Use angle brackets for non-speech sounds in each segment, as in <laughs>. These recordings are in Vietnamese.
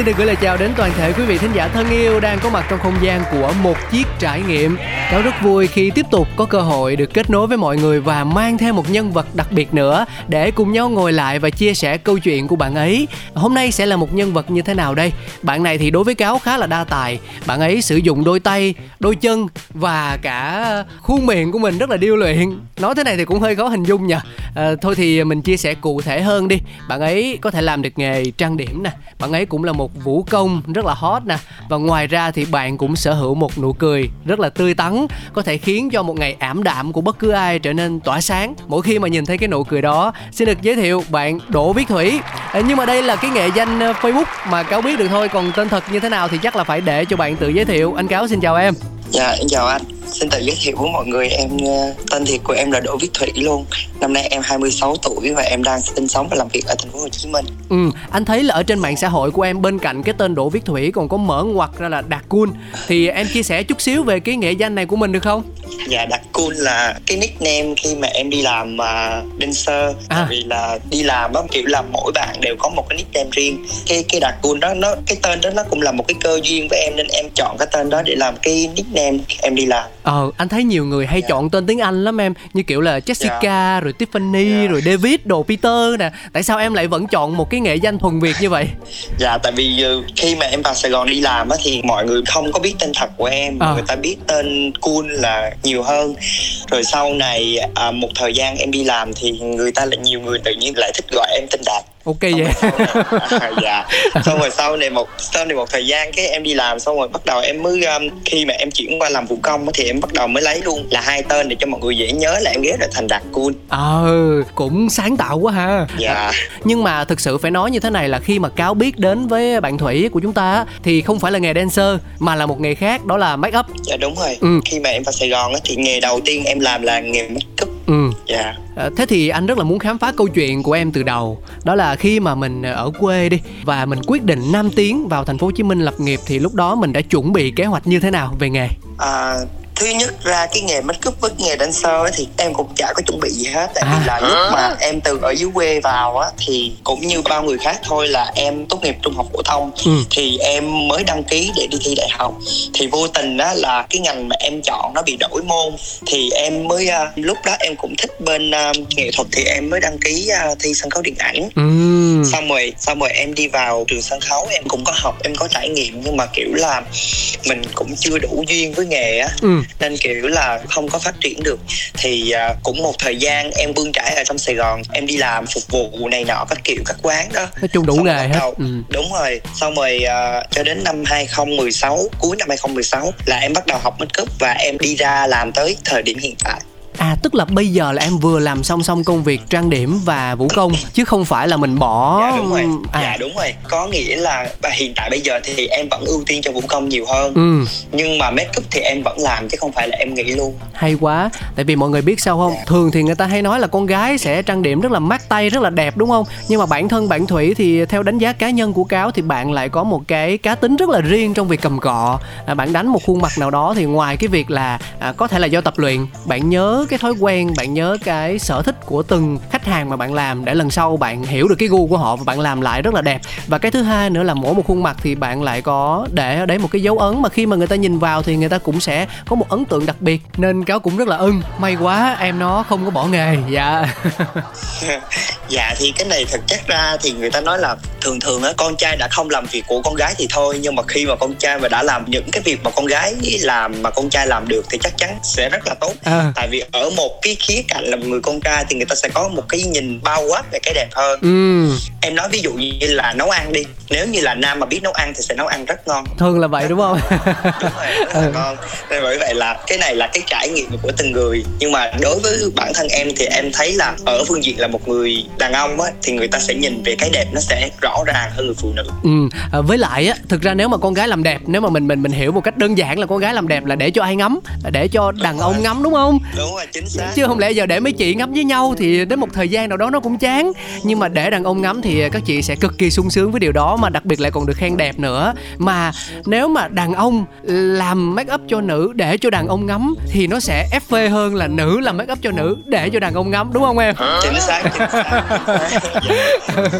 Xin được gửi lời chào đến toàn thể quý vị thính giả thân yêu đang có mặt trong không gian của một chiếc trải nghiệm. Cáo rất vui khi tiếp tục có cơ hội được kết nối với mọi người và mang thêm một nhân vật đặc biệt nữa để cùng nhau ngồi lại và chia sẻ câu chuyện của bạn ấy. Hôm nay sẽ là một nhân vật như thế nào đây? Bạn này thì đối với cáo khá là đa tài. Bạn ấy sử dụng đôi tay, đôi chân và cả khuôn miệng của mình rất là điêu luyện. Nói thế này thì cũng hơi khó hình dung nhỉ. À, thôi thì mình chia sẻ cụ thể hơn đi. Bạn ấy có thể làm được nghề trang điểm nè. Bạn ấy cũng là một vũ công rất là hot nè. Và ngoài ra thì bạn cũng sở hữu một nụ cười rất là tươi tắn có thể khiến cho một ngày ảm đạm của bất cứ ai trở nên tỏa sáng. Mỗi khi mà nhìn thấy cái nụ cười đó xin được giới thiệu bạn Đỗ Viết Thủy. À, nhưng mà đây là cái nghệ danh ờ, Facebook mà cáo biết được thôi còn tên thật như thế nào thì chắc là phải để cho bạn tự giới thiệu. Anh cáo xin chào em. Dạ em chào anh. Xin tự giới thiệu với mọi người em ờ, tên thiệt của em là Đỗ Viết Thủy luôn năm nay em 26 tuổi và em đang sinh sống và làm việc ở thành phố Hồ Chí Minh. Ừ anh thấy là ở trên mạng xã hội của em, bên cạnh cái tên Đỗ Viết Thủy còn có mở ngoặt ra là Đạt Cun thì em chia sẻ chút xíu về cái nghệ danh này của mình được không? Dạ Đạt Cun là cái nickname khi mà em đi làm uh, dancer à. tại vì là đi làm á kiểu là mỗi bạn đều có một cái nickname riêng cái cái Đạt Cun đó nó cái tên đó nó cũng là một cái cơ duyên với em nên em chọn cái tên đó để làm cái nickname em đi làm ờ anh thấy nhiều người hay yeah. Dạ. chọn tên tiếng anh lắm em như kiểu là jessica yeah. Dạ. rồi tiffany yeah. Dạ. rồi david đồ peter nè tại sao em lại vẫn chọn một cái nghệ danh thuần việt như vậy dạ tại vì ờ, khi mà em vào sài gòn đi làm á thì mọi người không có biết tên thật của em à. người ta biết tên cool là nhiều hơn. Rồi sau này à, một thời gian em đi làm thì người ta lại nhiều người tự nhiên lại thích gọi em tên đạt ok vậy. à, <laughs> <laughs> dạ. Xong rồi sau này một sau này một thời gian cái em đi làm xong rồi bắt đầu em mới um, khi mà em chuyển qua làm vụ công thì em bắt đầu mới lấy luôn là hai tên để cho mọi người dễ nhớ là em ghé rồi thành đạt cool ờ cũng sáng tạo quá ha. Dạ. Nhưng mà thực sự phải nói như thế này là khi mà cáo biết đến với bạn thủy của chúng ta thì không phải là nghề dancer mà là một nghề khác đó là make up. Dạ đúng rồi. Ừ. khi mà em vào sài gòn thì nghề đầu tiên em làm là nghề make up ừ. Dạ. À, thế thì anh rất là muốn khám phá câu chuyện của em từ đầu. Đó là khi mà mình ở quê đi và mình quyết định năm tiếng vào thành phố hồ chí minh lập nghiệp thì lúc đó mình đã chuẩn bị kế hoạch như thế nào về nghề? À, thứ nhất ra cái nghề make up với nghề dancer thì em cũng chả có chuẩn bị gì hết tại à. vì là lúc mà em từ ở dưới quê vào á thì cũng như bao người khác thôi là em tốt nghiệp trung học phổ thông ừ. thì em mới đăng ký để đi thi đại học thì vô tình á là cái ngành mà em chọn nó bị đổi môn thì em mới uh, lúc đó em cũng thích bên uh, nghệ thuật thì em mới đăng ký uh, thi sân khấu điện ảnh ừ. xong rồi xong rồi em đi vào trường sân khấu em cũng có học em có trải nghiệm nhưng mà kiểu là mình cũng chưa đủ duyên với nghề á ừ nên kiểu là không có phát triển được. Thì uh, cũng một thời gian em bươn trải ở trong Sài Gòn em đi làm phục vụ này nọ các kiểu các quán đó. Nói chung đủ nghề hết. ừ. đúng rồi. Xong rồi uh, cho đến năm 2016 cuối năm 2016 là em bắt đầu học make up và em đi ra làm tới thời điểm hiện tại À tức là bây giờ là em vừa làm song song công việc trang điểm và vũ công chứ không phải là mình bỏ Dạ đúng rồi. À. Dạ đúng rồi. Có nghĩa là hiện tại bây giờ thì em vẫn ưu tiên cho vũ công nhiều hơn. Ừ. Nhưng mà make up thì em vẫn làm chứ không phải là em nghỉ luôn. Hay quá. Tại vì mọi người biết sao không? Dạ. Thường thì người ta hay nói là con gái sẽ trang điểm rất là mát tay, rất là đẹp đúng không? Nhưng mà bản thân bạn Thủy thì theo đánh giá cá nhân của cáo thì bạn lại có một cái cá tính rất là riêng trong việc cầm cọ. À, bạn đánh một khuôn mặt nào đó thì ngoài cái việc là à, có thể là do tập luyện, bạn nhớ cái thói quen bạn nhớ cái sở thích của từng khách hàng mà bạn làm để lần sau bạn hiểu được cái gu của họ và bạn làm lại rất là đẹp. Và cái thứ hai nữa là mỗi một khuôn mặt thì bạn lại có để ở đấy một cái dấu ấn mà khi mà người ta nhìn vào thì người ta cũng sẽ có một ấn tượng đặc biệt. Nên cáo cũng rất là ưng. May quá em nó không có bỏ nghề. Dạ. <laughs> Dạ thì cái này thực chất ra thì người ta nói là thường thường á con trai đã không làm việc của con gái thì thôi nhưng mà khi mà con trai mà đã làm những cái việc mà con gái làm mà con trai làm được thì chắc chắn sẽ rất là tốt. À. tại vì ở một cái khía cạnh là một người con trai thì người ta sẽ có một cái nhìn bao quát về cái đẹp hơn. Ừ. em nói ví dụ như là nấu ăn đi nếu như là nam mà biết nấu ăn thì sẽ nấu ăn rất ngon. Thường là vậy đúng không? Đúng rồi rất là <laughs> ừ. ngon. Nên bởi vậy là cái này là cái trải nghiệm của từng người. Nhưng mà đối với bản thân em thì em thấy là ở phương diện là một người đàn ông á thì người ta sẽ nhìn về cái đẹp nó sẽ rõ ràng hơn người phụ nữ. Ừ. À, với lại á thực ra nếu mà con gái làm đẹp nếu mà mình mình mình hiểu một cách đơn giản là con gái làm đẹp là để cho ai ngắm để cho đàn ông ngắm đúng không? Đúng rồi chính xác. Chứ không lẽ giờ để mấy chị ngắm với nhau thì đến một thời gian nào đó nó cũng chán. Nhưng mà để đàn ông ngắm thì các chị sẽ cực kỳ sung sướng với điều đó mà đặc biệt lại còn được khen đẹp nữa. Mà nếu mà đàn ông làm make up cho nữ để cho đàn ông ngắm thì nó sẽ ép phê hơn là nữ làm make up cho nữ để cho đàn ông ngắm đúng không em? Chính xác chính xác. <laughs>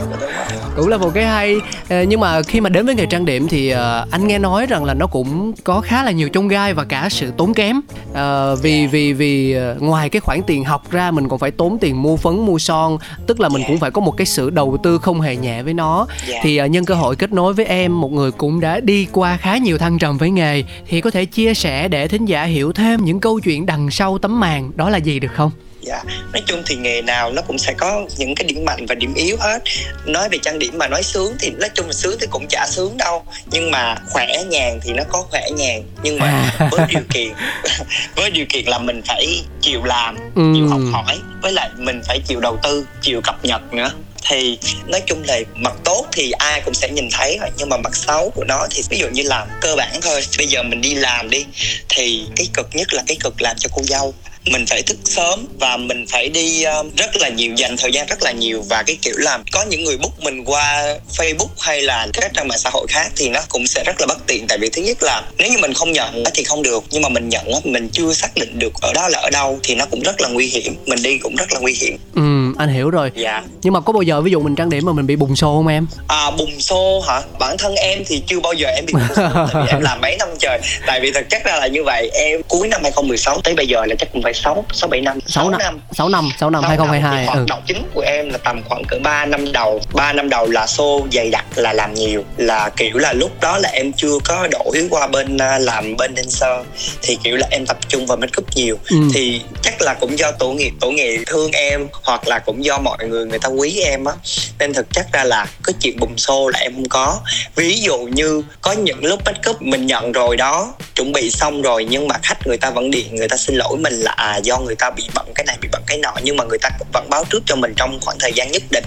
Cũng là một cái hay. Ờ, nhưng mà khi mà đến với nghề trang điểm thì ờ, anh nghe nói rằng là nó cũng có khá là nhiều trông gai và cả sự tốn kém. À, vì vì vì ngoài cái khoản tiền học ra mình còn phải tốn tiền mua phấn mua son. Tức là mình cũng phải có một cái sự đầu tư không hề nhẹ với nó. Thì nhân cơ hội kết nối với em một người cũng đã đi qua khá nhiều thăng trầm với nghề thì có thể chia sẻ để thính giả hiểu thêm những câu chuyện đằng sau tấm màn. Đó là gì được không dạ. Nói chung thì nghề nào nó cũng sẽ có những cái điểm mạnh và điểm yếu hết. Nói về trang điểm mà nói sướng thì nói chung là sướng thì cũng chả sướng đâu. Nhưng mà khỏe nhàn thì nó có khỏe nhàn. Nhưng mà à. với điều kiện <laughs> với điều kiện là mình phải chịu làm ừ. chịu học hỏi. Với lại mình phải chịu đầu tư chịu cập nhật nữa. Thì nói chung là mặt tốt thì ai cũng sẽ nhìn thấy rồi nhưng mà mặt xấu của nó thì ví dụ như làm cơ bản thôi. Bây giờ mình đi làm đi thì cái cực nhất là cái cực làm cho cô dâu mình phải thức sớm và mình phải đi uh, rất là nhiều dành thời gian rất là nhiều và cái kiểu làm có những người book mình qua Facebook hay là các trang mạng xã hội khác thì nó cũng sẽ rất là bất tiện. Tại vì thứ nhất là nếu như mình không nhận thì không được nhưng mà mình nhận mình chưa xác định được ở đó là ở đâu thì nó cũng rất là nguy hiểm. Mình đi cũng rất là nguy hiểm. Ừ anh hiểu rồi. Dạ. Nhưng mà có bao giờ ví dụ mình trang điểm mà mình bị bùng xô không em? À bùng xô hả? Bản thân em thì chưa bao giờ em bị bùng xô. Tại vì em <laughs> làm mấy năm trời. Tại vì thật chất ra là như vậy. Em cuối năm 2016 tới bây giờ là chắc cũng phải 6 6 7 năm 6, 6 năm 6 năm 6 năm 6 2022 hoạt ừ. động chính của em là tầm khoảng cỡ 3 năm đầu 3 năm đầu là xô dày đặc là làm nhiều là kiểu là lúc đó là em chưa có đổi qua bên à, làm bên dancer. Thì kiểu là em tập trung vào make up nhiều. Ừ. thì chắc là cũng do tổ nghiệp tổ nghề thương em hoặc là cũng do mọi người người ta quý em á. Nên thực chất ra là cái chuyện bùng xô là em không có. Ví dụ như có những lúc make up mình nhận rồi đó chuẩn bị xong rồi nhưng mà khách người ta vẫn điện người ta xin lỗi mình là à do người ta bị bận cái này bị bận cái nọ nhưng mà người ta vẫn báo trước cho mình trong khoảng thời gian nhất định.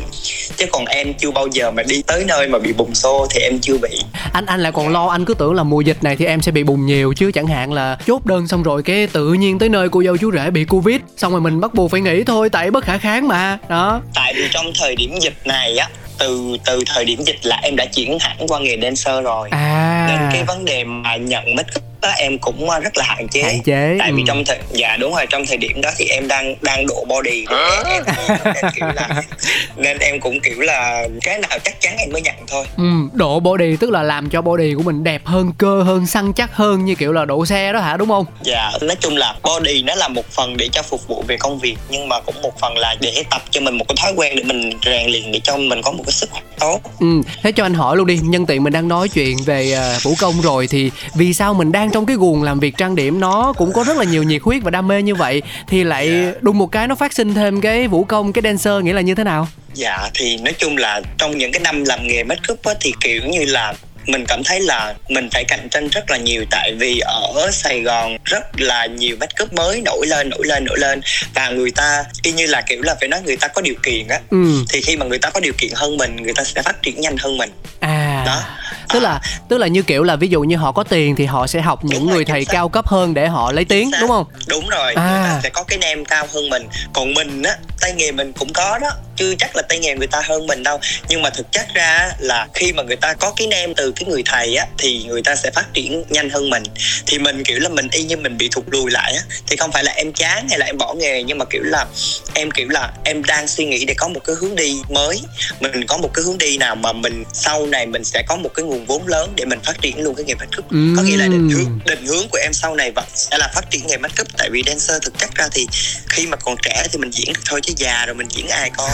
Chứ còn em chưa bao giờ mà đi tới nơi mà bị bùng xô thì em chưa bị. Anh anh lại còn lo anh cứ tưởng là mùa dịch này thì em sẽ bị bùng nhiều chứ chẳng hạn là chốt đơn xong rồi cái tự nhiên tới nơi cô dâu chú rể bị covid xong rồi mình bắt buộc phải nghỉ thôi tại bất khả kháng mà. Đó. Tại vì trong thời điểm dịch này á từ từ thời điểm dịch là em đã chuyển hẳn qua nghề dancer rồi. À. nên cái vấn đề mà nhận make đó em cũng ờ, rất là hạn chế. Hạn chế tại ừ. vì trong thời dạ đúng rồi trong thời điểm đó thì em đang đang độ body để em, nên kiểu là nên em cũng kiểu là cái nào chắc chắn em mới nhận thôi. Ừ, độ body tức là làm cho body của mình đẹp hơn cơ hơn săn chắc hơn như kiểu là độ xe đó hả đúng không? Dạ nói chung là body nó là một phần để cho phục vụ về công việc nhưng mà cũng một phần là để tập cho mình một cái thói quen để mình rèn luyện để cho mình có một cái sức khỏe tốt. Ừ thế cho anh hỏi luôn đi nhân tiện mình đang nói chuyện về uh, vũ công rồi thì vì sao mình đang trong cái guồng làm việc trang điểm nó cũng có rất là nhiều nhiệt huyết và đam mê như vậy thì lại yeah. Dạ. đùng một cái nó phát sinh thêm cái vũ công cái dancer nghĩa là như thế nào dạ thì nói chung là trong những cái năm làm nghề make up á, thì kiểu như là mình cảm thấy là mình phải cạnh tranh rất là nhiều tại vì ở Sài Gòn rất là nhiều make up mới nổi lên nổi lên nổi lên. Và người ta y như là kiểu là phải nói người ta có điều kiện á ừ. thì khi mà người ta có điều kiện hơn mình người ta sẽ phát triển nhanh hơn mình. À. Đó. Tức là tức là như kiểu là ví dụ như họ có tiền thì họ sẽ học những người thầy cao cấp hơn để họ lấy tiếng đúng không? Đúng rồi à. người ta sẽ có cái nem cao hơn mình. Còn mình á tay nghề mình cũng có đó chưa chắc là tay nghề người ta hơn mình đâu. Nhưng mà thực chất ra là khi mà người ta có cái nem từ cái người thầy á thì người ta sẽ phát triển nhanh hơn mình. Thì mình kiểu là mình y như mình bị thụt lùi lại á thì không phải là em chán hay là em bỏ nghề nhưng mà kiểu là em kiểu là em đang suy nghĩ để có một cái hướng đi mới. Mình có một cái hướng đi nào mà mình sau này mình sẽ có một cái nguồn vốn lớn để mình phát triển luôn cái nghề make up mm. có nghĩa là định hướng định hướng của em sau này vẫn sẽ là phát triển nghề make up tại vì dancer thực chất ra thì khi mà còn trẻ thì mình diễn thôi chứ già rồi mình diễn ai coi.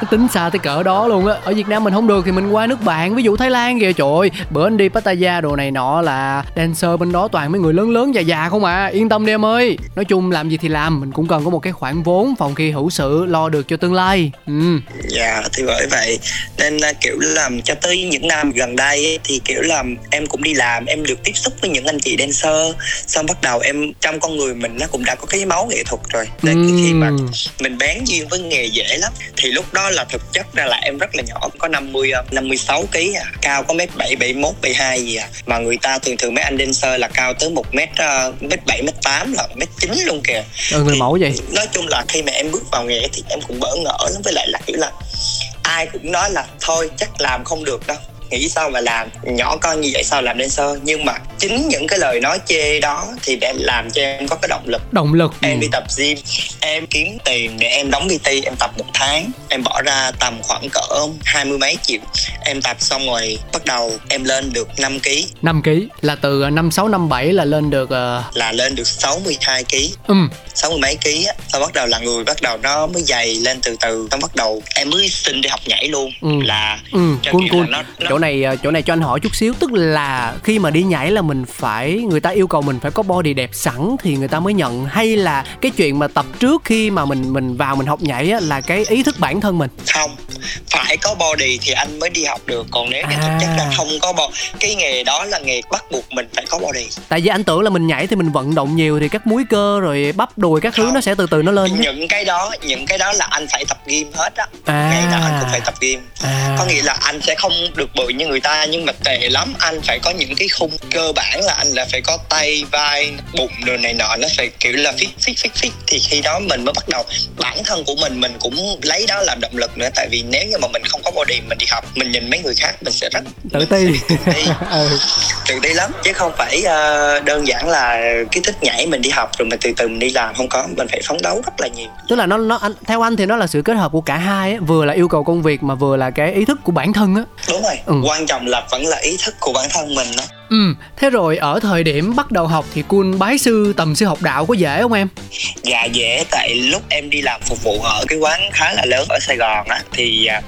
<laughs> Tính xa tới cỡ đó luôn á. Ở việt nam mình không được thì mình qua nước bạn ví dụ thái lan kìa trời ơi bữa anh đi pattaya đồ này nọ là dancer bên đó toàn mấy người lớn lớn già già không à. Yên tâm đi em ơi. Nói chung làm gì thì làm mình cũng cần có một cái khoản vốn phòng khi hữu sự lo được cho tương lai. Ừ. Dạ thì bởi vậy nên kiểu làm cho tới những năm gần đây thì kiểu là em cũng đi làm em được tiếp xúc với những anh chị dancer. Xong bắt đầu em trong con người mình nó cũng đã có cái máu nghệ thuật rồi. Nên Ừm. khi mà mình bén duyên với nghề dễ lắm thì lúc đó là thực chất ra là em rất là nhỏ có 50 ờ, 56 kg à cao có mét bảy bảy mốt bảy hai gì à. Mà người ta thường thường mấy anh dancer là cao tới một mét ờ, mét bảy mét tám là mét chín luôn kìa. Ừ, người mẫu vậy? nói chung là khi mà em bước vào nghề thì em cũng bỡ ngỡ lắm với lại là kiểu là ai cũng nói là thôi chắc làm không được đâu nghĩ sao mà làm nhỏ con như vậy sao làm dancer nhưng mà chính những cái lời nói chê đó thì để làm cho em có cái động lực. Động lực. Em ừ. đi tập gym em kiếm tiền để em đóng PT em tập một tháng. Em bỏ ra tầm khoảng cỡ hai mươi mấy triệu. Em tập xong rồi bắt đầu em lên được 5 kg 5 kg là từ năm sáu năm bảy là lên được uh, là lên được 62 kg sáu mươi mấy ký á sau bắt đầu là người bắt đầu nó mới dày lên từ từ. Xong bắt đầu em mới xin đi học nhảy luôn. Ừ. là ừ, cho cool cool là nó, nó chỗ này ờ, chỗ này cho anh hỏi chút xíu tức là khi mà đi nhảy là mình phải người ta yêu cầu mình phải có body đẹp sẵn thì người ta mới nhận hay là cái chuyện mà tập trước khi mà mình mình vào mình học nhảy á, là cái ý thức bản thân mình không phải có body thì anh mới đi học được còn nếu như thực chất À. là không có body cái nghề đó là nghề bắt buộc mình phải có body tại vì anh tưởng là mình nhảy thì mình vận động nhiều thì các múi cơ rồi bắp đùi các thứ Không. nó sẽ từ từ nó lên những cái đó những cái đó là anh phải tập gym hết á À. ngày nào anh cũng phải tập gym à có nghĩa là anh sẽ không được bự như người ta nhưng mà tệ lắm. Anh phải có những cái khung cơ bản là anh là phải có tay vai bụng đồ này nọ nó phải kiểu là fit fit fit fit. Thì khi đó mình mới bắt đầu. Bản thân của mình mình cũng lấy đó làm động lực nữa. Tại vì nếu như mà mình không có body mình đi học mình nhìn mấy người khác mình sẽ rất tự ti. tự ti. <laughs> Ừ. lắm. Chứ không phải ờ, đơn giản là cái thích nhảy mình đi học rồi mình từ từ mình đi làm. Không có. Mình phải phấn đấu rất là nhiều. Tức là nó nó anh theo anh thì nó là sự kết hợp của cả hai á. Vừa là yêu cầu công việc mà vừa là cái ý thức của bản thân á. Đúng rồi. Ừ. Ừ. quan trọng là vẫn là ý thức của bản thân mình đó ừ thế rồi ở thời điểm bắt đầu học thì cun bái sư tầm sư học đạo có dễ không em? Dạ dễ tại lúc em đi làm phục vụ ở cái quán khá là lớn ở Sài Gòn á thì à,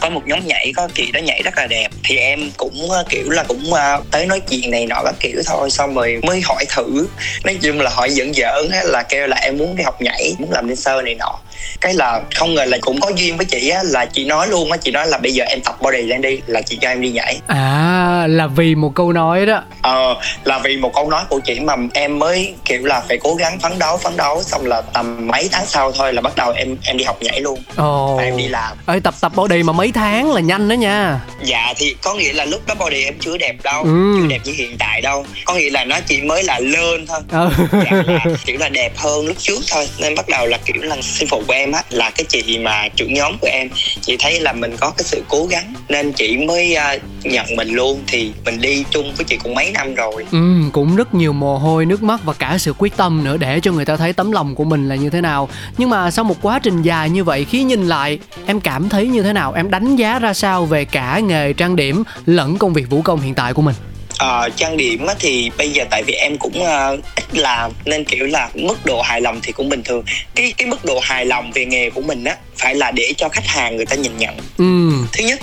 có một nhóm nhảy có chị đó nhảy rất là đẹp thì em cũng à, kiểu là cũng à, tới nói chuyện này nọ các kiểu thôi xong rồi mới hỏi thử. Nói chung là hỏi giỡn giỡn á là kêu là em muốn đi học nhảy muốn làm dancer này nọ. Cái là không ngờ là cũng có duyên với chị á là chị nói luôn á chị nói là bây giờ em tập body lên đi là chị cho em đi nhảy. À là vì một câu nói đó. Ờ là vì một câu nói của chị mà em mới kiểu là phải cố gắng phấn đấu phấn đấu xong là tầm mấy tháng sau thôi là bắt đầu em em đi học nhảy luôn. Ồ. Và em đi làm. Ơi tập tập body mà mấy tháng là nhanh đó nha. Dạ thì có nghĩa là lúc đó body em chưa đẹp đâu Ừ. chưa đẹp như hiện tại đâu. Có nghĩa là nó chỉ mới là lên thôi. Ừ. dạ là kiểu là đẹp hơn lúc trước thôi. Nên bắt đầu là kiểu là sư phụ của em á là cái chị mà trưởng nhóm của em chị thấy là mình có cái sự cố gắng. Nên chị mới à, nhận mình luôn. Thì mình đi chung với chị cũng mấy năm rồi Ừ, cũng rất nhiều mồ hôi, nước mắt và cả sự quyết tâm nữa để cho người ta thấy tấm lòng của mình là như thế nào. Nhưng mà sau một quá trình dài như vậy khi nhìn lại, em cảm thấy như thế nào? Em đánh giá ra sao về cả nghề trang điểm lẫn công việc vũ công hiện tại của mình? Ờ, trang điểm thì bây giờ tại vì em cũng ờ, ít làm nên kiểu là mức độ hài lòng thì cũng bình thường cái cái mức độ hài lòng về nghề của mình á phải là để cho khách hàng người ta nhìn nhận. Ừ, thứ nhất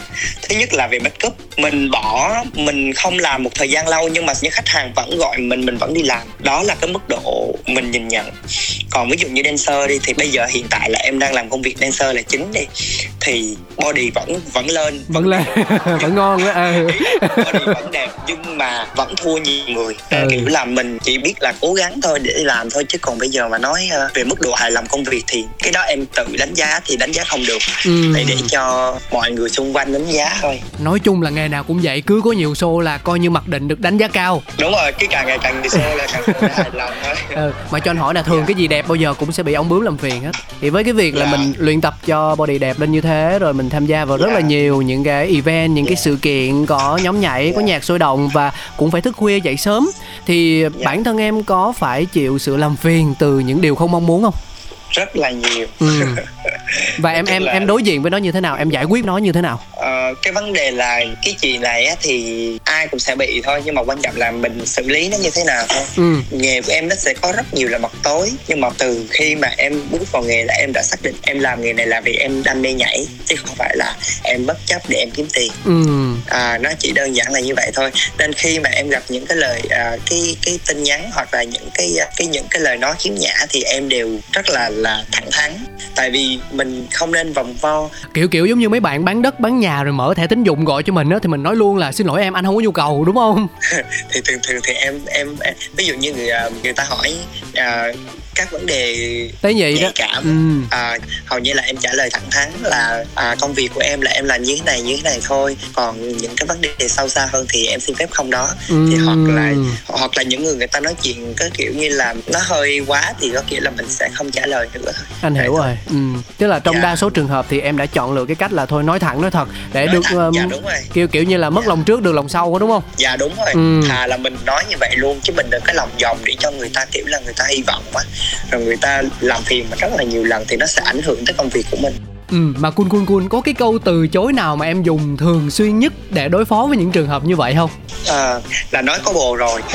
thứ nhất là về make up mình bỏ mình không làm một thời gian lâu nhưng mà những khách hàng vẫn gọi mình mình vẫn đi làm. Đó là cái mức độ mình nhìn nhận. Còn ví dụ như dancer đi thì bây giờ hiện tại là em đang làm công việc dancer là chính đi. Thì body vẫn vẫn lên. Vẫn lên, <laughs> vẫn ngon đó. Ừ. body vẫn đẹp nhưng mà vẫn thua nhiều người. Ừ. kiểu là mình chỉ biết là cố gắng thôi để làm thôi chứ còn bây giờ mà nói ờ, về mức độ hài lòng công việc thì cái đó em tự đánh giá thì đánh giá không được Ừ. để cho mọi người xung quanh đánh giá thôi Nói chung là nghề nào cũng vậy, cứ có nhiều show là coi như mặc định được đánh giá cao. đúng rồi cái càng ngày càng đi xe là càng hài lòng thôi <laughs> Ừ. Mà cho anh hỏi là thường Dạ. cái gì đẹp bao giờ cũng sẽ bị ông bướm làm phiền hết. Thì với cái việc là Dạ. mình luyện tập cho body đẹp lên như thế rồi mình tham gia vào rất Dạ. là nhiều những cái event, những cái Dạ. sự kiện có nhóm nhảy, có Dạ. nhạc sôi động và cũng phải thức khuya dậy sớm. Thì Dạ. bản thân em có phải chịu sự làm phiền từ những điều không mong muốn không? Rất là nhiều Ừ. <laughs> Và em em là- em đối diện với nó như thế nào? Em giải quyết nó như thế nào? Ờ, cái vấn đề là cái chị này á, thì ai ai cũng sẽ bị thôi nhưng mà quan trọng là mình xử lý nó như thế nào thôi ừ. nghề của em nó sẽ có rất nhiều là mặt tối nhưng mà từ khi mà em bước vào nghề là em đã xác định em làm nghề này là vì em đam mê nhảy chứ không phải là em bất chấp để em kiếm tiền ừ. à, nó chỉ đơn giản là như vậy thôi nên khi mà em gặp những cái lời à, cái cái tin nhắn hoặc là những cái cái những cái lời nói khiếm nhã thì em đều rất là là thẳng thắn. Tại vì mình không nên vòng vo. Kiểu kiểu giống như mấy bạn bán đất bán nhà rồi mở thẻ tín dụng gọi cho mình á thì mình nói luôn là xin lỗi em anh không có nhu cầu đúng không? <laughs> Thì thường thường thì em em, em ví dụ như người à, người ta hỏi à, các vấn đề tế nhị đó cảm ừ. à, hầu như là em trả lời thẳng thắn là à, công việc của em là em làm như thế này như thế này thôi còn những cái vấn đề sâu xa hơn thì em xin phép không đó ừ. thì hoặc là hoặc là những người người ta nói chuyện cái kiểu như là nó hơi quá thì có nghĩa là mình sẽ không trả lời nữa anh hiểu rồi ừ. tức là trong dạ. đa số trường hợp thì em đã chọn lựa cái cách là thôi nói thẳng nói thật để nói được thẳng, um, dạ, đúng rồi. kiểu kiểu như là mất dạ. lòng trước được lòng sau đó đúng không dạ đúng rồi ừ. thà là mình nói như vậy luôn chứ mình đừng cái lòng vòng để cho người ta kiểu là người ta hy vọng quá rồi người ta làm phiền mà rất là nhiều lần thì nó sẽ ảnh hưởng tới công việc của mình. Ừ, mà Kun Kun Kun có cái câu từ chối nào mà em dùng thường xuyên nhất để đối phó với những trường hợp như vậy không? À, là nói có bồ rồi. <laughs>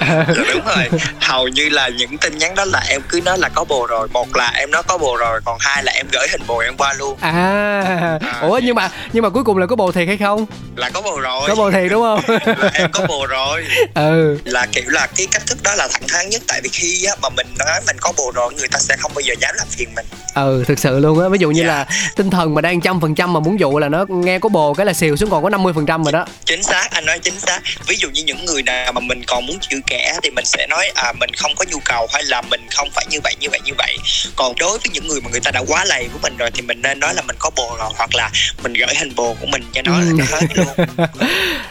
dạ đúng rồi. Hầu như là những tin nhắn đó là em cứ nói là có bồ rồi. Một là em nói có bồ rồi, còn hai là em gửi hình bồ em qua luôn. À, à. ủa nhưng mà nhưng mà cuối cùng là có bồ thiệt hay không? Là có bồ rồi. Có bồ thiệt đúng không? <laughs> là em có bồ rồi. Ừ. Là kiểu là cái cách thức đó là thẳng thắn nhất tại vì khi á, mà mình nói mình có bồ rồi người ta sẽ không bao giờ dám làm phiền mình. Ừ thực sự luôn á. Ví dụ như yeah. là tinh thần mà đang trăm phần trăm mà muốn dụ là nó nghe có bồ cái là xìu xuống còn có 50 phần trăm rồi đó. Chính xác anh nói chính xác. Ví dụ như những người nào mà mình còn muốn chịu kẻ thì mình sẽ nói à mình không có nhu cầu hay là mình không phải như vậy như vậy như vậy. Còn đối với những người mà người ta đã quá lầy với mình rồi thì mình nên nói là mình có bồ rồi hoặc là mình gửi hình bồ của mình cho nó ừ. là hết luôn. <laughs>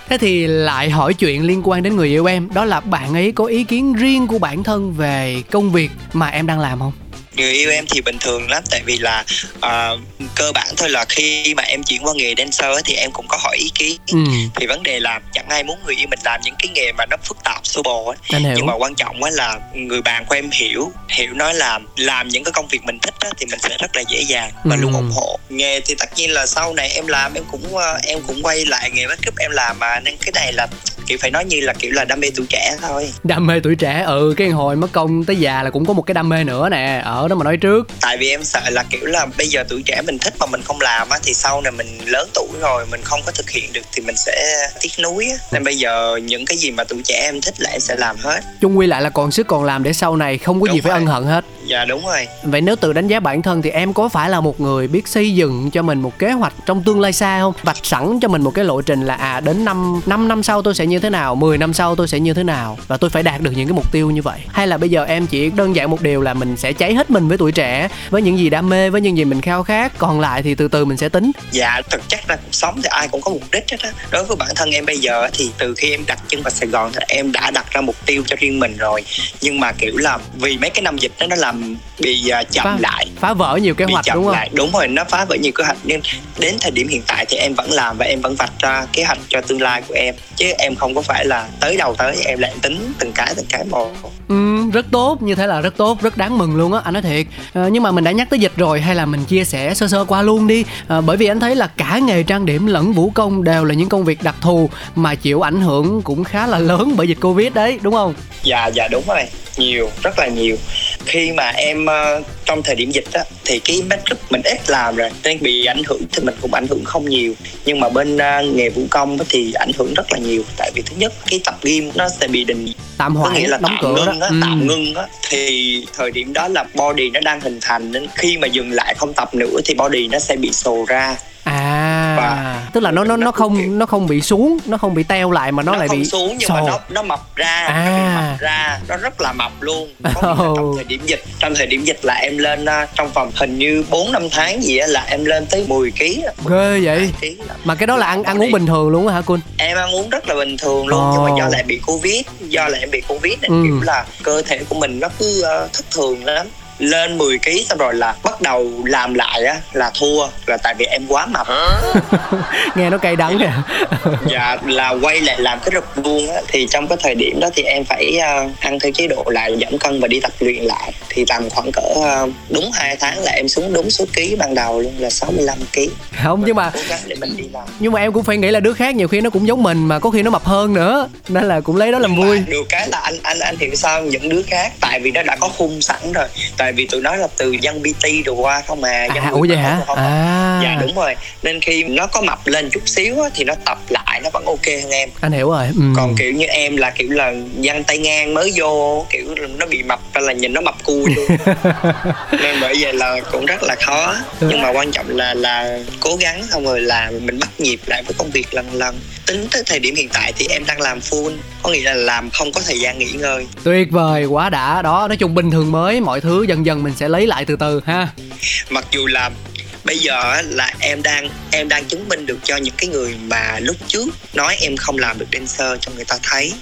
Thế thì lại hỏi chuyện liên quan đến người yêu em. Đó là bạn ấy có ý kiến riêng của bản thân về công việc mà em đang làm không người yêu em thì bình thường lắm tại vì là uh, cơ bản thôi là khi mà em chuyển qua nghề dancer thì em cũng có hỏi ý kiến. Ừ. thì vấn đề là chẳng ai muốn người yêu mình làm những cái nghề mà nó phức tạp xô bồ ấy. Nhưng mà quan trọng á là người bạn của em hiểu hiểu nói là làm những cái công việc mình thích á, thì mình sẽ rất là dễ dàng và ừ. luôn ủng hộ. Nghề thì tất nhiên là sau này em làm em cũng uh, em cũng quay lại nghề make up em làm mà nên cái này là kiểu phải nói như là kiểu là đam mê tuổi trẻ thôi. Đam mê tuổi trẻ ừ cái hồi mất công tới già là cũng có một cái đam mê nữa nè ở đó mà nói trước. Tại vì em sợ là kiểu là bây giờ tuổi trẻ mình thích mà mình không làm á thì sau này mình lớn tuổi rồi mình không có thực hiện được thì mình sẽ tiếc nuối á. Nên bây giờ những cái gì mà tuổi trẻ em thích là em sẽ làm hết. Chung quy lại là còn sức còn làm để sau này không có đúng gì phải ân hận hết. Dạ đúng rồi. Vậy nếu tự đánh giá bản thân thì em có phải là một người biết xây dựng cho mình một kế hoạch trong tương lai xa không? Vạch sẵn cho mình một cái lộ trình là à đến năm năm năm sau tôi sẽ như thế nào 10 năm sau tôi sẽ như thế nào và tôi phải đạt được những cái mục tiêu như vậy? Hay là bây giờ em chỉ đơn giản một điều là mình sẽ cháy hết mình với tuổi trẻ với những gì đam mê với những gì mình khao khát. Còn lại thì từ từ mình sẽ tính. Dạ thực chất là cuộc sống thì ai cũng có mục đích hết á. Đối với bản thân em bây giờ thì từ khi em đặt chân vào sài gòn thì em đã đặt ra mục tiêu cho riêng mình rồi. Nhưng mà kiểu là vì mấy cái năm dịch đó nó làm bị uh, chậm phá, lại. phá vỡ nhiều kế hoạch đúng không? lại. đúng rồi nó phá vỡ nhiều kế hoạch. Nhưng đến thời điểm hiện tại thì em vẫn làm và em vẫn vạch ra kế hoạch cho tương lai của em. Chứ em không có phải là tới đầu tới em lại tính từng cái từng cái một. Ừ, rất tốt như thế là rất tốt rất đáng mừng luôn á anh nói thiệt. À, nhưng mà mình đã nhắc tới dịch rồi hay là mình chia sẻ sơ sơ qua luôn đi. À, bởi vì anh thấy là cả nghề trang điểm lẫn vũ công đều là những công việc đặc thù mà chịu ảnh hưởng cũng khá là lớn bởi dịch covid đấy đúng không? Dạ dạ đúng rồi. Nhiều rất là nhiều khi mà em uh, trong thời điểm dịch á thì cái make up mình ít làm rồi. Nên bị ảnh hưởng thì mình cũng ảnh hưởng không nhiều. Nhưng mà bên uh, nghề vũ công thì ảnh hưởng rất là nhiều. Tại vì thứ nhất cái tập gym nó sẽ bị đình. Tạm hoãn nghĩa là đóng tạm cửa ngưng đó. á, Ừ. tạm ngưng á. Thì thời điểm đó là body nó đang hình thành nên khi mà dừng lại không tập nữa thì body nó sẽ bị sồ ra à Và tức là nó nó nó cũng kiểu- không nó không bị xuống nó không bị teo lại mà nó, nó, lại không bị xuống nhưng sồ. mà nó nó mập ra À. nó mập ra nó rất là mập luôn có là trong <laughs> Oh. thời điểm dịch trong thời điểm dịch là em lên uh, trong vòng hình như 4 năm tháng gì á là em lên tới 10 kg ghê vậy mà cái đó là ăn ăn uống bình thường luôn hả Kun em ăn uống rất là bình thường luôn Ồ. nhưng mà do lại bị covid do lại em bị covid nên Ừ. kiểu là cơ thể của mình nó cứ uh, thất thường lắm lên 10 kg xong rồi là bắt đầu làm lại á là thua. Là tại vì em quá mập. <laughs> Nghe nó cay đắng nè <laughs> dạ là quay lại làm cái rập luôn á. Thì trong cái thời điểm đó thì em phải uh, ăn theo chế độ là giảm cân và đi tập luyện lại. Thì tầm khoảng cỡ uh, đúng 2 tháng là em xuống đúng số ký ban đầu luôn là 65 kg không nhưng mà để mình đi làm. nhưng mà em cũng phải nghĩ là đứa khác nhiều khi nó cũng giống mình mà có khi nó mập hơn nữa. Nên là cũng lấy đó làm Nhưng vui. được cái là anh anh anh hiểu sao những đứa khác. Tại vì nó đã có khung sẵn rồi. Tại vì tụi nó là từ dân bt đồ qua không mà dân à ủa vậy hả? không à. Dạ đúng rồi. Nên khi nó có mập lên chút xíu á, thì nó tập lại nó vẫn ok hơn em. Anh hiểu rồi ừ. còn kiểu như em là kiểu là dân tay ngang mới vô kiểu nó bị mập ra là nhìn nó mập cùi <laughs> luôn. Nên bởi vậy là cũng rất là khó. Nhưng mà quan trọng là là cố gắng xong rồi là mình bắt nhịp lại với công việc lần lần. Tính tới thời điểm hiện tại thì em đang làm full có nghĩa là làm không có thời gian nghỉ ngơi. Tuyệt vời quá đã. Đó nói chung bình thường mới mọi thứ dần dần mình sẽ lấy lại từ từ ha. Mặc dù là bây giờ là em đang em đang chứng minh được cho những cái người mà lúc trước nói em không làm được dancer cho người ta thấy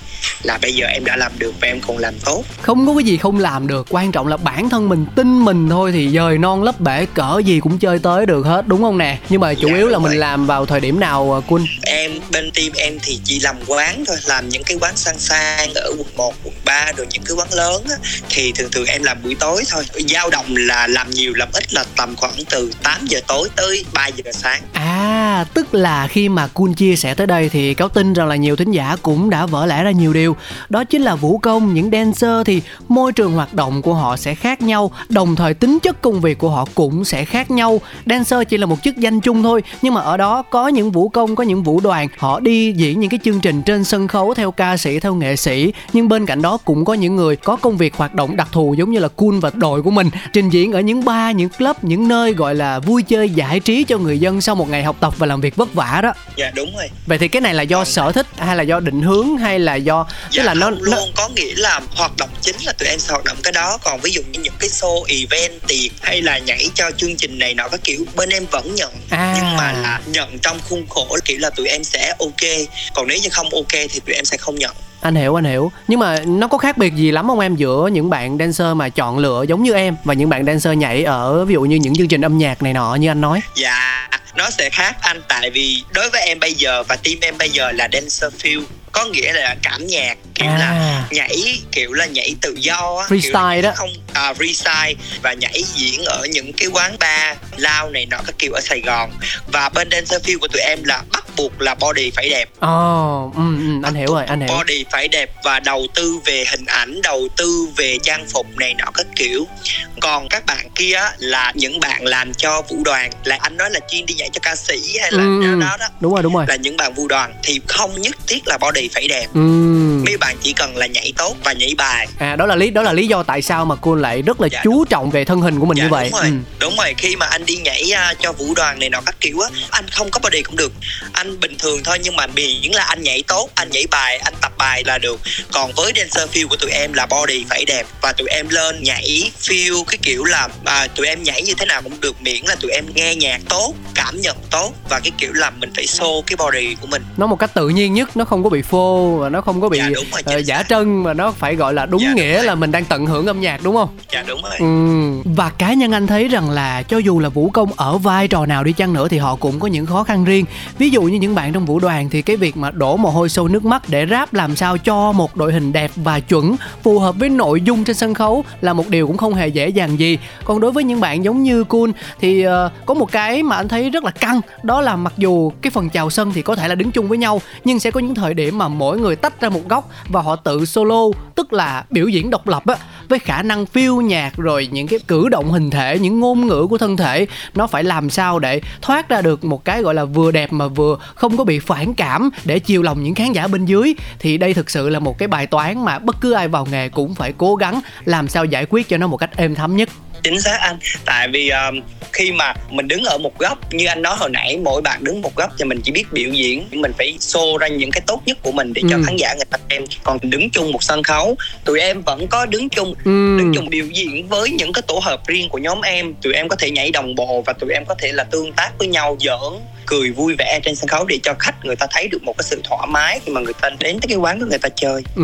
là bây giờ em đã làm được và em còn làm tốt. Không có cái gì không làm được quan trọng là bản thân mình tin mình thôi thì dời non lấp bể cỡ gì cũng chơi tới được hết đúng không nè? Nhưng mà chủ Dạ, yếu là mình làm vào thời điểm nào à, quân em bên team em thì chỉ làm quán thôi làm những cái quán sang sang ở quận 1, quận 3 rồi những cái quán lớn á, thì thường thường em làm buổi tối thôi. Dao động là làm nhiều làm ít là tầm khoảng từ 8 giờ tối tới 3 giờ sáng À, tức là khi mà Kun chia sẻ tới đây thì cáo tin rằng là nhiều thính giả cũng đã vỡ lẽ ra nhiều điều. Đó chính là vũ công, những dancer thì môi trường hoạt động của họ sẽ khác nhau, đồng thời tính chất công việc của họ cũng sẽ khác nhau. Dancer chỉ là một chức danh chung thôi, nhưng mà ở đó có những vũ công, có những vũ đoàn, họ đi diễn những cái chương trình trên sân khấu theo ca sĩ, theo nghệ sĩ, nhưng bên cạnh đó cũng có những người có công việc hoạt động đặc thù giống như là Kun và đội của mình, trình diễn ở những bar, những club, những nơi gọi là vui chơi giải trí cho người dân sau một ngày học tập và làm việc vất vả đó. dạ đúng rồi. Vậy thì cái này là do Còn- sở thích hay là do định hướng hay là do tức dạ là nó, không nó luôn. Có nghĩa là hoạt động chính là tụi em sẽ hoạt động cái đó. Còn ví dụ như những cái show event tiệc hay là nhảy cho chương trình này nọ các kiểu bên em vẫn nhận. À. nhưng mà là nhận trong khuôn khổ kiểu là tụi em sẽ ok. Còn nếu như không ok thì tụi em sẽ không nhận anh hiểu anh hiểu nhưng mà nó có khác biệt gì lắm không em giữa những bạn dancer mà chọn lựa giống như em và những bạn dancer nhảy ở ví dụ như những chương trình âm nhạc này nọ như anh nói Dạ, nó sẽ khác anh tại vì đối với em bây giờ và team em bây giờ là dancer feel có nghĩa là cảm nhạc kiểu À. là nhảy kiểu là nhảy tự do Freestyle đó. không à, freestyle và nhảy diễn ở những cái quán bar lao này nọ các kiểu ở Sài Gòn và bên dancer feel của tụi em là bắt buộc là body phải đẹp. Ồ ừ, ừ, anh hiểu rồi anh hiểu. body phải đẹp và đầu tư về hình ảnh đầu tư về trang phục này nọ các kiểu. Còn các bạn kia là những bạn làm cho vũ đoàn là anh nói là chuyên đi dạy cho ca sĩ hay là Ừ, đó, ừ. đó đó đúng rồi đúng rồi. Là những bạn vũ đoàn thì không nhất thiết là body phải đẹp. Ừ. mấy bạn chỉ cần là nhảy tốt và nhảy bài. À đó là lý đó là lý do tại sao mà cô lại rất là Dạ, chú trọng về thân hình của mình dạ như vậy. đúng rồi. Ừ. đúng rồi khi mà anh đi nhảy à, cho vũ đoàn này nọ các kiểu á anh không có body cũng được. Anh bình thường thôi nhưng mà miễn là anh nhảy tốt anh nhảy bài anh tập bài là được còn với dancer feel của tụi em là body phải đẹp và tụi em lên nhảy feel cái kiểu là à, tụi em nhảy như thế nào cũng được miễn là tụi em nghe nhạc tốt cảm nhận tốt và cái kiểu là mình phải show cái body của mình nó một cách tự nhiên nhất nó không có bị phô và nó không có bị Dạ, đúng rồi, chính giả xác. trân mà nó phải gọi là đúng Dạ, đúng nghĩa rồi. là mình đang tận hưởng âm nhạc đúng không dạ đúng rồi Ừ. Và cá nhân anh thấy rằng là cho dù là vũ công ở vai trò nào đi chăng nữa thì họ cũng có những khó khăn riêng. Ví dụ như những bạn trong vũ đoàn thì cái việc mà đổ mồ hôi sâu nước mắt để ráp làm sao cho một đội hình đẹp và chuẩn phù hợp với nội dung trên sân khấu là một điều cũng không hề dễ dàng gì. Còn đối với những bạn giống như Kun thì uh, có một cái mà anh thấy rất là căng đó là mặc dù cái phần chào sân thì có thể là đứng chung với nhau nhưng sẽ có những thời điểm mà mỗi người tách ra một góc và họ tự solo tức là biểu diễn độc lập á với khả năng phiêu nhạc rồi những cái cử động hình thể những ngôn ngữ của thân thể nó phải làm sao để thoát ra được một cái gọi là vừa đẹp mà vừa không có bị phản cảm để chiều lòng những khán giả bên dưới, thì đây thực sự là một cái bài toán mà bất cứ ai vào nghề cũng phải cố gắng làm sao giải quyết cho nó một cách êm thấm nhất chính xác anh tại vì um, khi mà mình đứng ở một góc như anh nói hồi nãy mỗi bạn đứng một góc thì mình chỉ biết biểu diễn mình phải show ra những cái tốt nhất của mình để cho Ừ. khán giả người ta xem còn đứng chung một sân khấu tụi em vẫn có đứng chung ừ. đứng chung biểu diễn với những cái tổ hợp riêng của nhóm em tụi em có thể nhảy đồng bộ và tụi em có thể là tương tác với nhau giỡn cười vui vẻ trên sân khấu để cho khách người ta thấy được một cái sự thoải mái khi mà người ta đến tới cái quán của người ta chơi Ừ.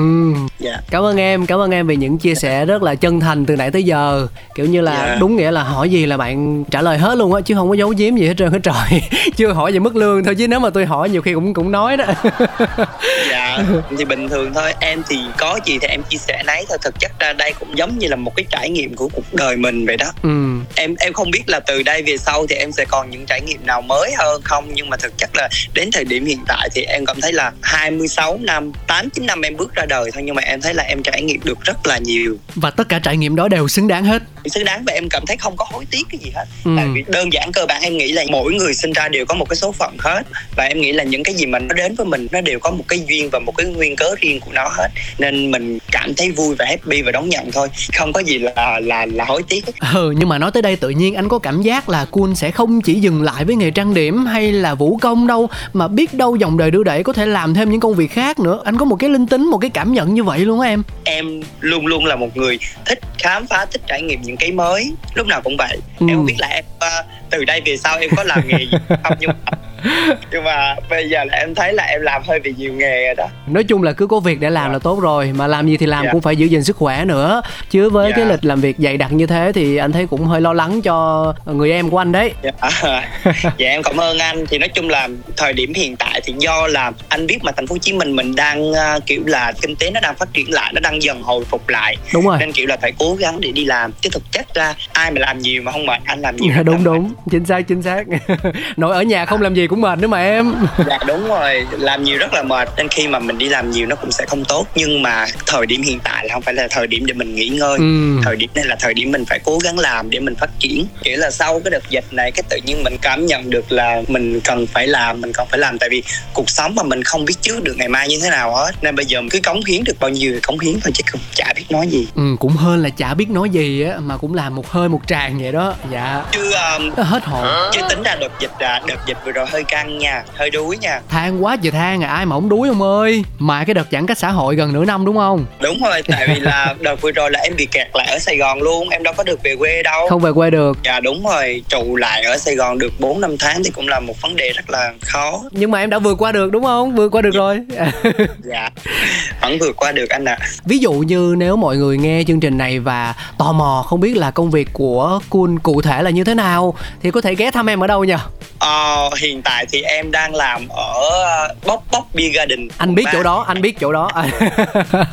dạ Cảm ơn em, cảm ơn em vì những chia sẻ rất là chân thành từ nãy tới giờ. Kiểu như là Dạ. đúng nghĩa là hỏi gì là bạn trả lời hết luôn á chứ không có giấu giếm gì hết trơn hết trời. <laughs> Chưa hỏi về mức lương thôi chứ nếu mà tôi hỏi nhiều khi cũng cũng nói đó. <laughs> Dạ thì bình thường thôi em thì có gì thì em chia sẻ nấy thôi. Thực chất ra đây cũng giống như là một cái trải nghiệm của cuộc đời mình vậy đó. Ừ. Em em không biết là từ đây về sau thì em sẽ còn những trải nghiệm nào mới hơn không nhưng mà thực chất là đến thời điểm hiện tại thì em cảm thấy là 26 năm 8 9 năm em bước ra đời thôi nhưng mà em thấy là em trải nghiệm được rất là nhiều. Và tất cả trải nghiệm đó đều xứng đáng hết xứng đáng và em cảm thấy không có hối tiếc cái gì hết. Ừ. tại vì đơn giản cơ bản em nghĩ là mỗi người sinh ra đều có một cái số phận hết. Và em nghĩ là những cái gì mà nó đến với mình nó đều có một cái duyên và một cái nguyên cớ riêng của nó hết. Nên mình cảm thấy vui và happy và đón nhận thôi. Không có gì là là là hối tiếc. Ừ nhưng mà nói tới đây tự nhiên anh có cảm giác là Kun sẽ không chỉ dừng lại với nghề trang điểm hay là vũ công đâu mà biết đâu dòng đời đưa đẩy có thể làm thêm những công việc khác nữa. Anh có một cái linh tính một cái cảm nhận như vậy luôn á em? Em luôn luôn là một người thích khám phá thích trải nghiệm những cái mới lúc nào cũng vậy Ừ. em không biết là em ờ, từ đây về sau em có làm nghề gì không nhưng mà <laughs> nhưng mà bây giờ là em thấy là em làm hơi bị nhiều nghề rồi đó nói chung là cứ có việc để làm Dạ. là tốt rồi mà làm gì thì làm Dạ. cũng phải giữ gìn sức khỏe nữa chứ với Dạ. cái lịch làm việc dày đặc như thế thì anh thấy cũng hơi lo lắng cho người em của anh đấy dạ. <laughs> dạ em cảm ơn anh thì nói chung là thời điểm hiện tại thì do là anh biết mà thành phố Hồ Chí Minh mình đang ờ, kiểu là kinh tế nó đang phát triển lại nó đang dần hồi phục lại đúng rồi nên kiểu là phải cố gắng để đi làm chứ thực chất ra ai mà làm nhiều mà không mệt anh làm nhiều <laughs> đúng mệt. đúng chính xác chính xác nội ở nhà không làm gì cũng mệt nữa mà em. Dạ đúng rồi. Làm nhiều rất là mệt nên khi mà mình đi làm nhiều nó cũng sẽ không tốt. Nhưng mà thời điểm hiện tại là không phải là thời điểm để mình nghỉ ngơi. Ừ. thời điểm này là thời điểm mình phải cố gắng làm để mình phát triển. Kiểu là sau cái đợt dịch này cái tự nhiên mình cảm nhận được là mình cần phải làm mình cần phải làm. Tại vì cuộc sống mà mình không biết trước được ngày mai như thế nào hết. Nên bây giờ mình cứ cống hiến được bao nhiêu thì cống hiến thôi chứ không chả biết nói gì. Ừ cũng hơn là chả biết nói gì á mà cũng làm một hơi một tràng vậy đó. Dạ. Chứ um, hết hồn. chứ tính ra đợt dịch à, đợt dịch vừa rồi hơi căng nha hơi đuối nha. Than quá trời than à ai mà không đuối không ơi. Mà cái đợt giãn cách xã hội gần nửa năm đúng không? Đúng rồi tại vì là <laughs> đợt vừa rồi là em bị kẹt lại ở sài gòn luôn em đâu có được về quê đâu. Không về quê được. Dạ đúng rồi trụ lại ở sài gòn được 4 năm tháng thì cũng là một vấn đề rất là khó. Nhưng mà em đã vượt qua được đúng không? Vượt qua được rồi. <laughs> Dạ vẫn vượt qua được anh ạ. Ví dụ như nếu mọi người nghe chương trình này và tò mò không biết là công việc của Kun cụ thể là như thế nào thì có thể ghé thăm em ở đâu nhỉ Ờ, hiện tại thì em đang làm ở ờ, Bóc Bóc Beer Garden. Anh biết Ba. chỗ đó anh biết chỗ đó.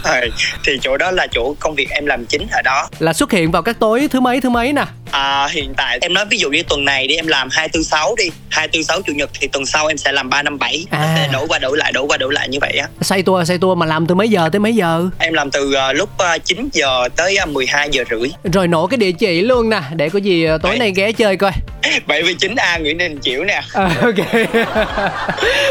Rồi, <laughs> thì chỗ đó là chỗ công việc em làm chính ở đó. Là xuất hiện vào các tối thứ mấy thứ mấy nè? À, hiện tại em nói ví dụ như tuần này đi em làm hai tư sáu đi. hai tư sáu chủ nhật thì tuần sau em sẽ làm ba năm bảy. À. nó sẽ đổi qua đổi lại đổi qua đổi lại như vậy á. Xây tour xây tour mà làm từ mấy giờ tới mấy giờ? Em làm từ ờ, lúc ờ, 9 giờ tới ờ, 12 giờ rưỡi. Rồi nổ cái địa chỉ luôn nè để có gì tối Đấy. nay ghé chơi coi. <laughs> 79 A Nguyễn Đình Chiểu nè. À, ok.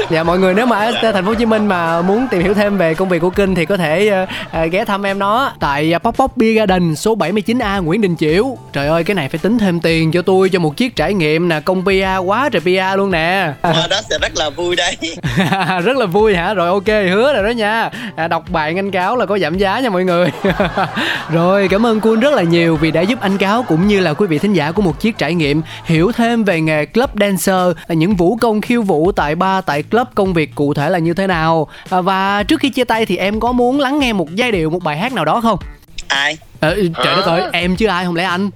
Dạ mọi người nếu mà ở thành phố Hồ Chí Minh mà muốn tìm hiểu thêm về công việc của Kinh thì có thể ờ, ờ, ghé thăm em nó tại ờ, Pop Pop Beer Garden số 79A Nguyễn Đình Chiểu. Trời ơi cái này phải tính thêm tiền cho tôi cho một chiếc trải nghiệm nè công PR quá trời PR luôn nè. Ờ, đó sẽ rất là vui đấy. <laughs> Rất là vui hả? Rồi ok hứa rồi đó nha. À, đọc bạn anh cáo là có giảm giá nha mọi người. <laughs> Rồi cảm ơn Kun rất là nhiều vì đã giúp anh cáo cũng như là quý vị thính giả của một chiếc trải nghiệm hiểu thêm về nghề club dancer à, những vũ công khiêu vũ tại bar tại club công việc cụ thể là như thế nào? À, và trước khi chia tay thì em có muốn lắng nghe một giai điệu một bài hát nào đó không? Ai? Ờ, trời đất ơi em chứ ai không lẽ anh?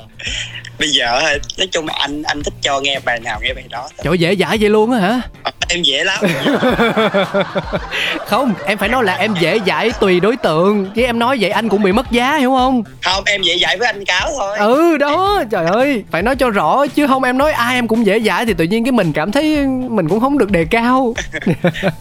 Bây giờ nói chung là anh anh thích cho nghe bài nào nghe bài đó trời dễ dãi vậy luôn á hả? Ờ, em dễ lắm. <laughs> Không em phải nói là em dễ dãi tùy đối tượng. Chứ em nói vậy anh cũng bị mất giá hiểu không? Không em dễ dãi với anh cáo thôi. Ừ đó trời ơi. Phải nói cho rõ chứ không em nói ai em cũng dễ dãi thì tự nhiên cái mình cảm thấy mình cũng không được đề cao. <laughs>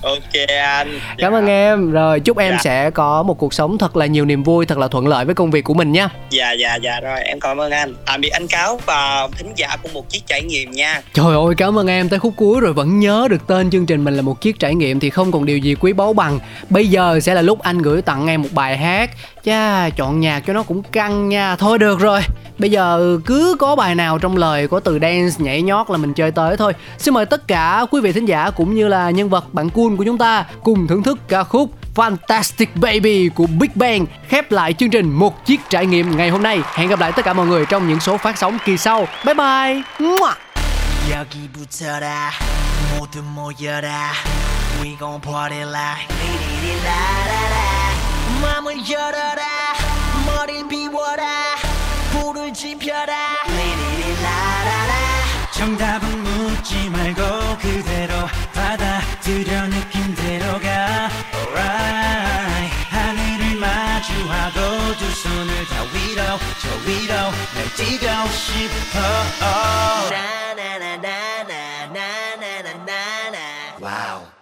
Ok anh. <laughs> Cảm ơn em. Rồi chúc em Dạ. sẽ có một cuộc sống thật là nhiều niềm vui thật là thuận lợi với công việc của mình nha. Dạ dạ dạ rồi em cảm ơn anh. Tạm biệt anh cáo và thính giả của một chiếc trải nghiệm nha. Trời ơi cảm ơn em. Tới khúc cuối rồi vẫn nhớ được tên chương trình mình là một chiếc trải nghiệm thì không còn điều gì quý báu bằng Bây giờ sẽ là lúc anh gửi tặng em một bài hát Chà, chọn nhạc cho nó cũng căng nha Thôi được rồi Bây giờ cứ có bài nào trong lời có từ dance nhảy nhót là mình chơi tới thôi Xin mời tất cả quý vị thính giả cũng như là nhân vật bạn cool của chúng ta Cùng thưởng thức ca khúc Fantastic Baby của Big Bang khép lại chương trình một chiếc trải nghiệm ngày hôm nay. Hẹn gặp lại tất cả mọi người trong những số phát sóng kỳ sau. Bye bye. Mua. 모두 모여라. We gon' party like 리리리라라라. 맘을 열어라. 머리를 비워라. 불을 지펴라. 리리리라라라. 정답은 묻지 말고 그대로 받아들여 느낌대로 가 Alright. 하늘을 마주하고 두 손을 다 위로 저 위로 날 뛰고 싶어. 나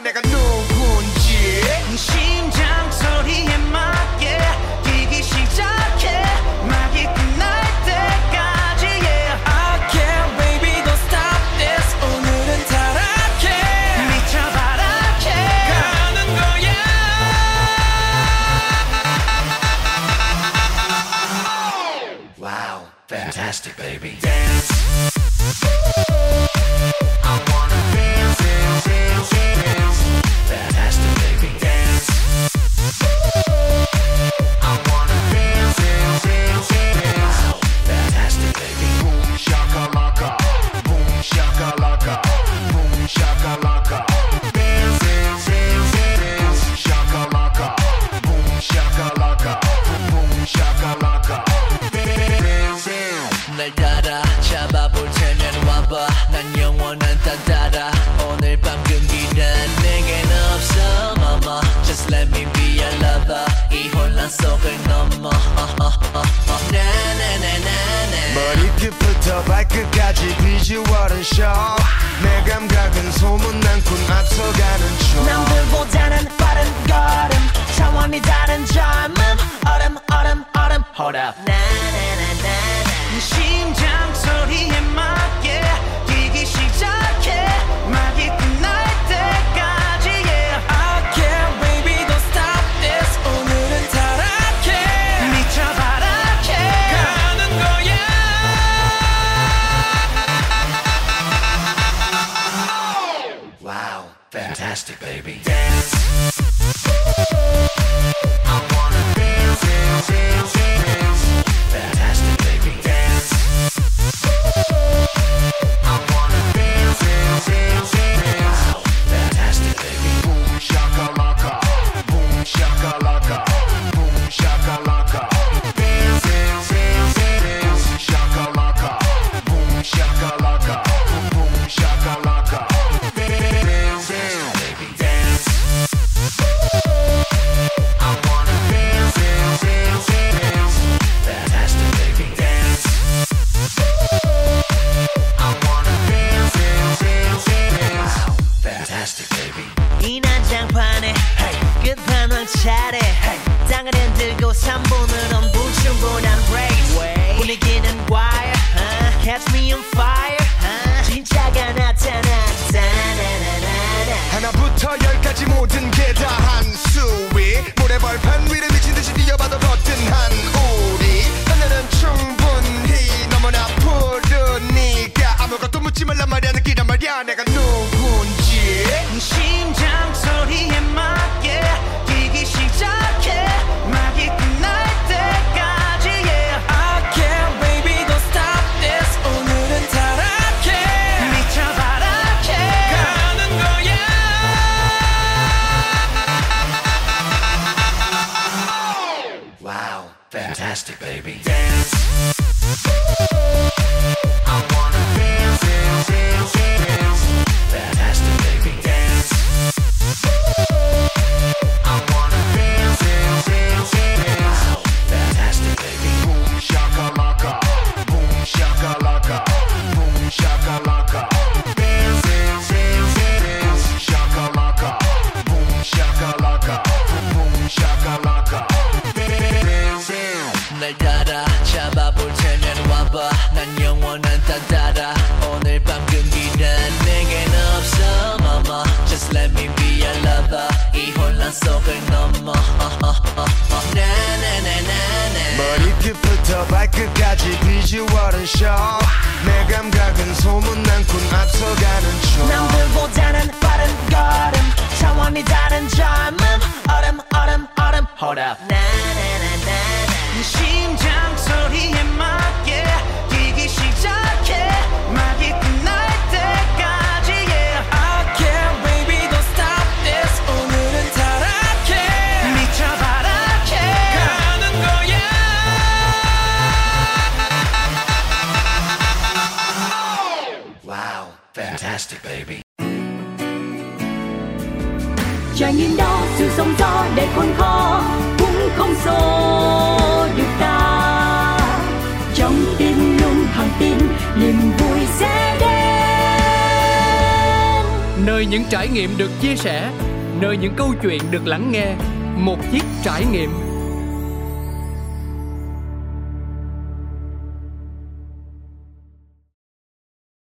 nigga. 발끝까지 비주얼은 쇼. 내 감각은 소문난 군 앞서가는 중 남들보다는 빠른 걸음. 차원이 다른 젊음. 얼음 얼음 얼음. Hold up 머리끝부터 발끝까지 비주얼은 쇼. 내 감각은 소문난 꾼 앞서가는 중 남들보다는 빠른 걸음. 차원이 다른 젊음 얼음 얼음 얼음. Hold up gió để khôn khó cũng không xô được ta. Trong tim luôn thẳng tin niềm vui sẽ đến. Nơi những trải nghiệm được chia sẻ, nơi những câu chuyện được lắng nghe, một chiếc trải nghiệm.